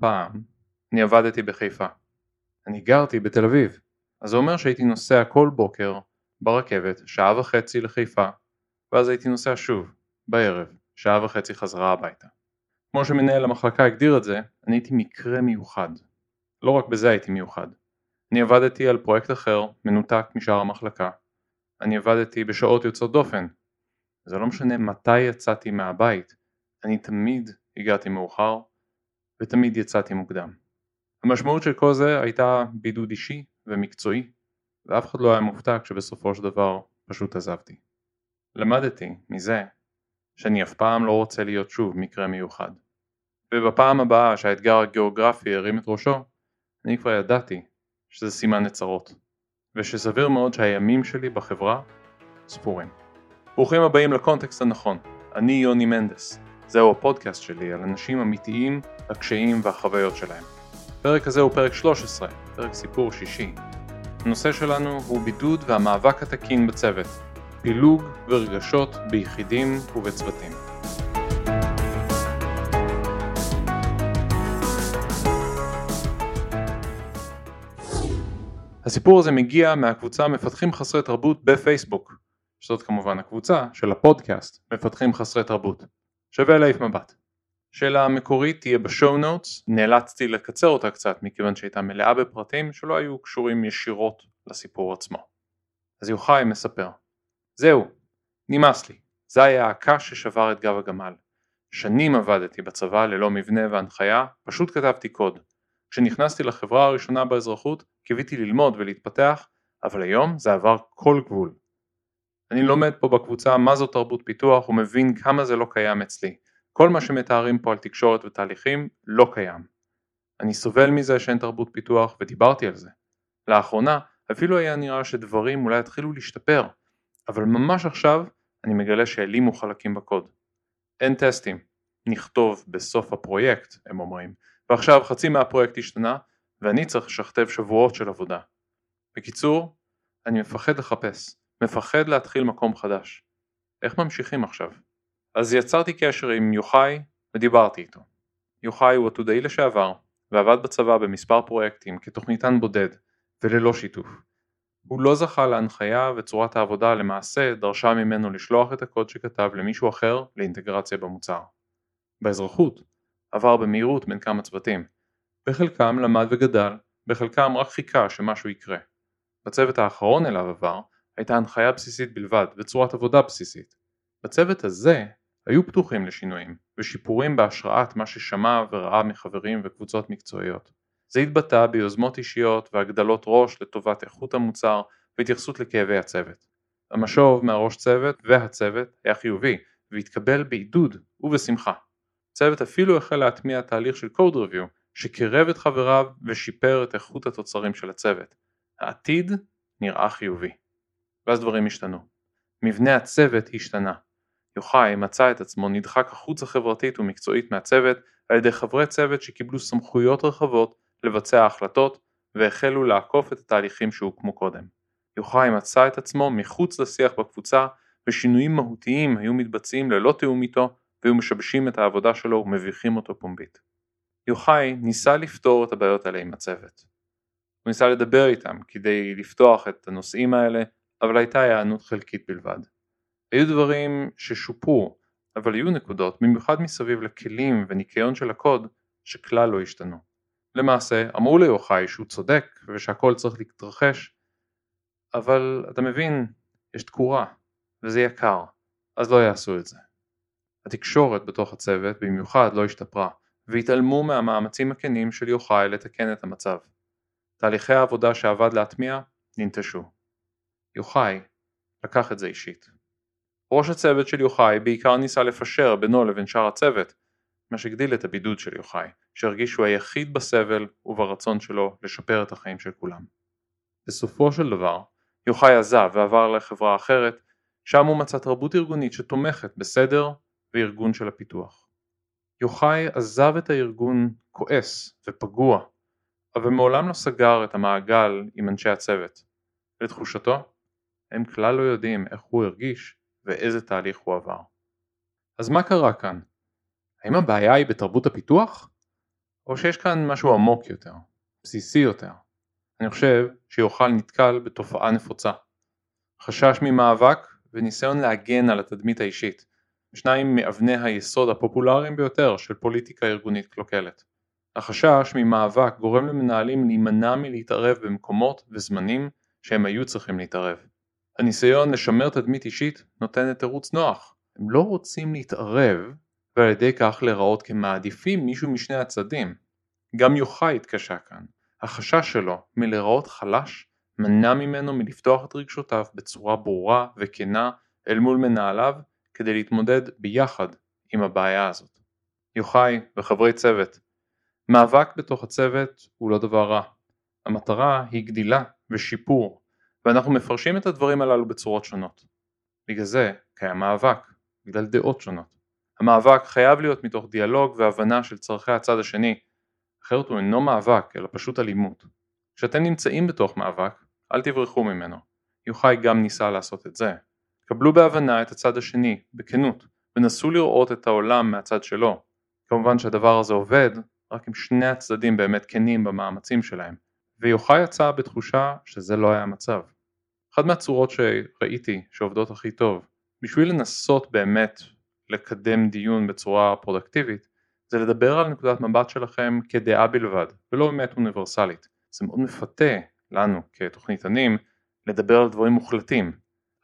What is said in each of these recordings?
פעם אני עבדתי בחיפה. אני גרתי בתל אביב. אז זה אומר שהייתי נוסע כל בוקר ברכבת שעה וחצי לחיפה ואז הייתי נוסע שוב, בערב, שעה וחצי חזרה הביתה. כמו שמנהל המחלקה הגדיר את זה, אני הייתי מקרה מיוחד. לא רק בזה הייתי מיוחד. אני עבדתי על פרויקט אחר, מנותק משאר המחלקה. אני עבדתי בשעות יוצאות דופן. זה לא משנה מתי יצאתי מהבית, אני תמיד הגעתי מאוחר ותמיד יצאתי מוקדם. המשמעות של כל זה הייתה בידוד אישי ומקצועי, ואף אחד לא היה מופתע כשבסופו של דבר פשוט עזבתי. למדתי מזה שאני אף פעם לא רוצה להיות שוב מקרה מיוחד. ובפעם הבאה שהאתגר הגיאוגרפי הרים את ראשו, אני כבר ידעתי שזה סימן לצרות, ושסביר מאוד שהימים שלי בחברה ספורים. ברוכים הבאים לקונטקסט הנכון, אני יוני מנדס, זהו הפודקאסט שלי על אנשים אמיתיים, הקשיים והחוויות שלהם. הפרק הזה הוא פרק 13, פרק סיפור שישי. הנושא שלנו הוא בידוד והמאבק התקין בצוות, פילוג ורגשות ביחידים ובצוותים. הסיפור הזה מגיע מהקבוצה מפתחים חסרי תרבות בפייסבוק, שזאת כמובן הקבוצה של הפודקאסט מפתחים חסרי תרבות. שווה להעיף מבט. שאלה המקורית תהיה בשואו נוטס, נאלצתי לקצר אותה קצת מכיוון שהייתה מלאה בפרטים שלא היו קשורים ישירות לסיפור עצמו. אז יוחאי מספר זהו, נמאס לי, זה היה הקש ששבר את גב הגמל. שנים עבדתי בצבא ללא מבנה והנחיה, פשוט כתבתי קוד. כשנכנסתי לחברה הראשונה באזרחות, קיוויתי ללמוד ולהתפתח, אבל היום זה עבר כל גבול. אני לומד פה בקבוצה מה זו תרבות פיתוח ומבין כמה זה לא קיים אצלי. כל מה שמתארים פה על תקשורת ותהליכים לא קיים. אני סובל מזה שאין תרבות פיתוח ודיברתי על זה. לאחרונה אפילו היה נראה שדברים אולי יתחילו להשתפר, אבל ממש עכשיו אני מגלה שהעלימו חלקים בקוד. אין טסטים, נכתוב בסוף הפרויקט, הם אומרים, ועכשיו חצי מהפרויקט השתנה ואני צריך לשכתב שבועות של עבודה. בקיצור, אני מפחד לחפש, מפחד להתחיל מקום חדש. איך ממשיכים עכשיו? אז יצרתי קשר עם יוחאי ודיברתי איתו. יוחאי הוא עתודאי לשעבר ועבד בצבא במספר פרויקטים כתוכניתן בודד וללא שיתוף. הוא לא זכה להנחיה וצורת העבודה למעשה דרשה ממנו לשלוח את הקוד שכתב למישהו אחר לאינטגרציה במוצר. באזרחות עבר במהירות בין כמה צוותים. בחלקם למד וגדל, בחלקם רק חיכה שמשהו יקרה. בצוות האחרון אליו עבר הייתה הנחיה בסיסית בלבד וצורת עבודה בסיסית. בצוות הזה היו פתוחים לשינויים ושיפורים בהשראת מה ששמע וראה מחברים וקבוצות מקצועיות. זה התבטא ביוזמות אישיות והגדלות ראש לטובת איכות המוצר והתייחסות לכאבי הצוות. המשוב מהראש צוות והצוות היה חיובי והתקבל בעידוד ובשמחה. הצוות אפילו החל להטמיע תהליך של code review שקירב את חבריו ושיפר את איכות התוצרים של הצוות. העתיד נראה חיובי. ואז דברים השתנו. מבנה הצוות השתנה. יוחאי מצא את עצמו נדחק החוצה חברתית ומקצועית מהצוות על ידי חברי צוות שקיבלו סמכויות רחבות לבצע החלטות והחלו לעקוף את התהליכים שהוקמו קודם. יוחאי מצא את עצמו מחוץ לשיח בקבוצה ושינויים מהותיים היו מתבצעים ללא תיאום איתו והיו משבשים את העבודה שלו ומביכים אותו פומבית. יוחאי ניסה לפתור את הבעיות האלה עם הצוות. הוא ניסה לדבר איתם כדי לפתוח את הנושאים האלה, אבל הייתה היענות חלקית בלבד. היו דברים ששופרו, אבל היו נקודות, במיוחד מסביב לכלים וניקיון של הקוד, שכלל לא השתנו. למעשה, אמרו ליוחאי שהוא צודק ושהכל צריך להתרחש, אבל אתה מבין, יש תקורה, וזה יקר, אז לא יעשו את זה. התקשורת בתוך הצוות במיוחד לא השתפרה, והתעלמו מהמאמצים הכנים של יוחאי לתקן את המצב. תהליכי העבודה שעבד להטמיע ננטשו. יוחאי לקח את זה אישית. ראש הצוות של יוחאי בעיקר ניסה לפשר בינו לבין שאר הצוות, מה שהגדיל את הבידוד של יוחאי, שהרגיש שהוא היחיד בסבל וברצון שלו לשפר את החיים של כולם. בסופו של דבר, יוחאי עזב ועבר לחברה אחרת, שם הוא מצא תרבות ארגונית שתומכת בסדר וארגון של הפיתוח. יוחאי עזב את הארגון כועס ופגוע, אבל מעולם לא סגר את המעגל עם אנשי הצוות. לתחושתו, הם כלל לא יודעים איך הוא הרגיש ואיזה תהליך הוא עבר. אז מה קרה כאן? האם הבעיה היא בתרבות הפיתוח? או שיש כאן משהו עמוק יותר, בסיסי יותר. אני חושב שיוכל נתקל בתופעה נפוצה. חשש ממאבק וניסיון להגן על התדמית האישית, שניים מאבני היסוד הפופולריים ביותר של פוליטיקה ארגונית קלוקלת. החשש ממאבק גורם למנהלים להימנע מלהתערב במקומות וזמנים שהם היו צריכים להתערב. הניסיון לשמר תדמית אישית נותן תירוץ נוח. הם לא רוצים להתערב ועל ידי כך להיראות כמעדיפים מישהו משני הצדדים. גם יוחאי התקשה כאן. החשש שלו מלהיראות חלש מנע ממנו מלפתוח את רגשותיו בצורה ברורה וכנה אל מול מנהליו כדי להתמודד ביחד עם הבעיה הזאת. יוחאי וחברי צוות מאבק בתוך הצוות הוא לא דבר רע. המטרה היא גדילה ושיפור ואנחנו מפרשים את הדברים הללו בצורות שונות. בגלל זה קיים מאבק, בגלל דעות שונות. המאבק חייב להיות מתוך דיאלוג והבנה של צורכי הצד השני, אחרת הוא אינו מאבק אלא פשוט אלימות. כשאתם נמצאים בתוך מאבק, אל תברחו ממנו. יוחאי גם ניסה לעשות את זה. קבלו בהבנה את הצד השני, בכנות, ונסו לראות את העולם מהצד שלו. כמובן שהדבר הזה עובד רק אם שני הצדדים באמת כנים במאמצים שלהם, ויוחאי יצא בתחושה שזה לא היה המצב. אחת מהצורות שראיתי שעובדות הכי טוב, בשביל לנסות באמת לקדם דיון בצורה פרודקטיבית, זה לדבר על נקודת מבט שלכם כדעה בלבד, ולא באמת אוניברסלית. זה מאוד מפתה לנו כתוכניתנים לדבר על דברים מוחלטים,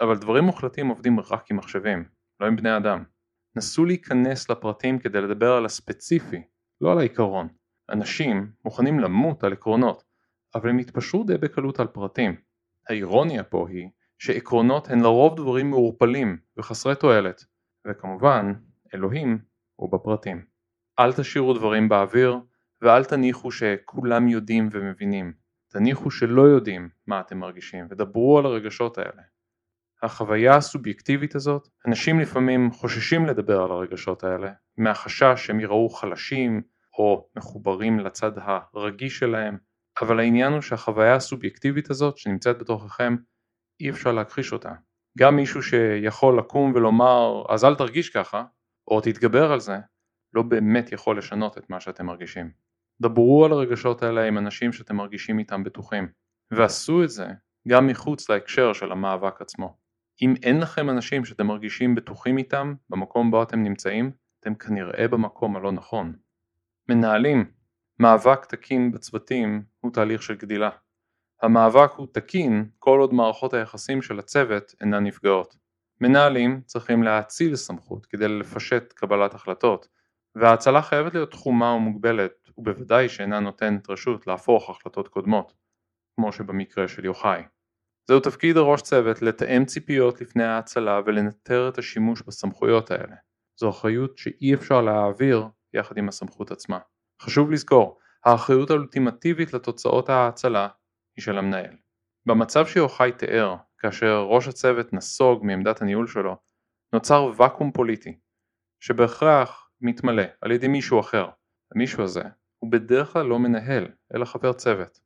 אבל דברים מוחלטים עובדים רק עם מחשבים, לא עם בני אדם. נסו להיכנס לפרטים כדי לדבר על הספציפי, לא על העיקרון. אנשים מוכנים למות על עקרונות, אבל הם יתפשרו די בקלות על פרטים. האירוניה פה היא שעקרונות הן לרוב דברים מעורפלים וחסרי תועלת, וכמובן, אלוהים הוא בפרטים. אל תשאירו דברים באוויר, ואל תניחו שכולם יודעים ומבינים. תניחו שלא יודעים מה אתם מרגישים, ודברו על הרגשות האלה. החוויה הסובייקטיבית הזאת, אנשים לפעמים חוששים לדבר על הרגשות האלה, מהחשש שהם יראו חלשים או מחוברים לצד הרגיש שלהם, אבל העניין הוא שהחוויה הסובייקטיבית הזאת שנמצאת בתוככם, אי אפשר להכחיש אותה. גם מישהו שיכול לקום ולומר אז אל תרגיש ככה, או תתגבר על זה, לא באמת יכול לשנות את מה שאתם מרגישים. דברו על הרגשות האלה עם אנשים שאתם מרגישים איתם בטוחים, ועשו את זה גם מחוץ להקשר של המאבק עצמו. אם אין לכם אנשים שאתם מרגישים בטוחים איתם במקום בו אתם נמצאים, אתם כנראה במקום הלא נכון. מנהלים, מאבק תקין בצוותים הוא תהליך של גדילה. המאבק הוא תקין כל עוד מערכות היחסים של הצוות אינן נפגעות. מנהלים צריכים להאציל סמכות כדי לפשט קבלת החלטות, וההאצלה חייבת להיות תחומה ומוגבלת, ובוודאי שאינה נותנת רשות להפוך החלטות קודמות, כמו שבמקרה של יוחאי. זהו תפקיד הראש צוות לתאם ציפיות לפני ההאצלה ולנטר את השימוש בסמכויות האלה. זו אחריות שאי אפשר להעביר יחד עם הסמכות עצמה. חשוב לזכור, האחריות האולטימטיבית לתוצאות ההאצלה היא של המנהל. במצב שיוחאי תיאר, כאשר ראש הצוות נסוג מעמדת הניהול שלו, נוצר ואקום פוליטי, שבהכרח מתמלא על ידי מישהו אחר. המישהו הזה הוא בדרך כלל לא מנהל, אלא חבר צוות.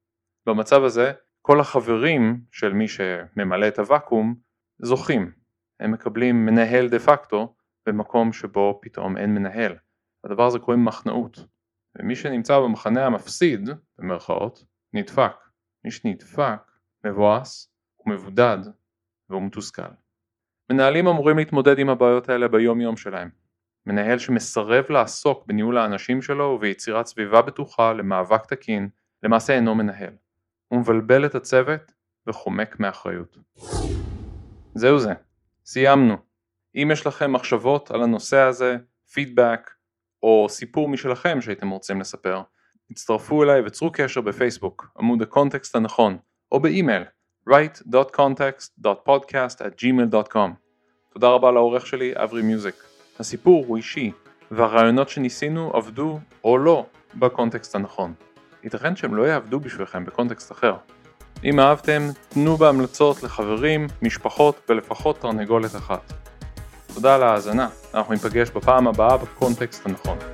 במצב הזה, כל החברים של מי שממלא את הוואקום זוכים. הם מקבלים מנהל דה פקטו במקום שבו פתאום אין מנהל. הדבר הזה קוראים מחנאות. ומי שנמצא במחנה המפסיד, במרכאות, נדפק. מי שנדפק, מבואס, הוא מבודד והוא מתוסכל. מנהלים אמורים להתמודד עם הבעיות האלה ביום יום שלהם. מנהל שמסרב לעסוק בניהול האנשים שלו וביצירת סביבה בטוחה למאבק תקין, למעשה אינו מנהל. הוא מבלבל את הצוות וחומק מאחריות. זהו זה, סיימנו. אם יש לכם מחשבות על הנושא הזה, פידבק או סיפור משלכם שהייתם רוצים לספר, הצטרפו אליי וצרו קשר בפייסבוק, עמוד הקונטקסט הנכון, או באימייל write.context.podcast@gmail.com. תודה רבה לעורך שלי אברי מיוזיק. הסיפור הוא אישי, והרעיונות שניסינו עבדו או לא בקונטקסט הנכון. ייתכן שהם לא יעבדו בשבילכם בקונטקסט אחר. אם אהבתם, תנו בהמלצות לחברים, משפחות ולפחות תרנגולת אחת. תודה על ההאזנה, אנחנו ניפגש בפעם הבאה בקונטקסט הנכון.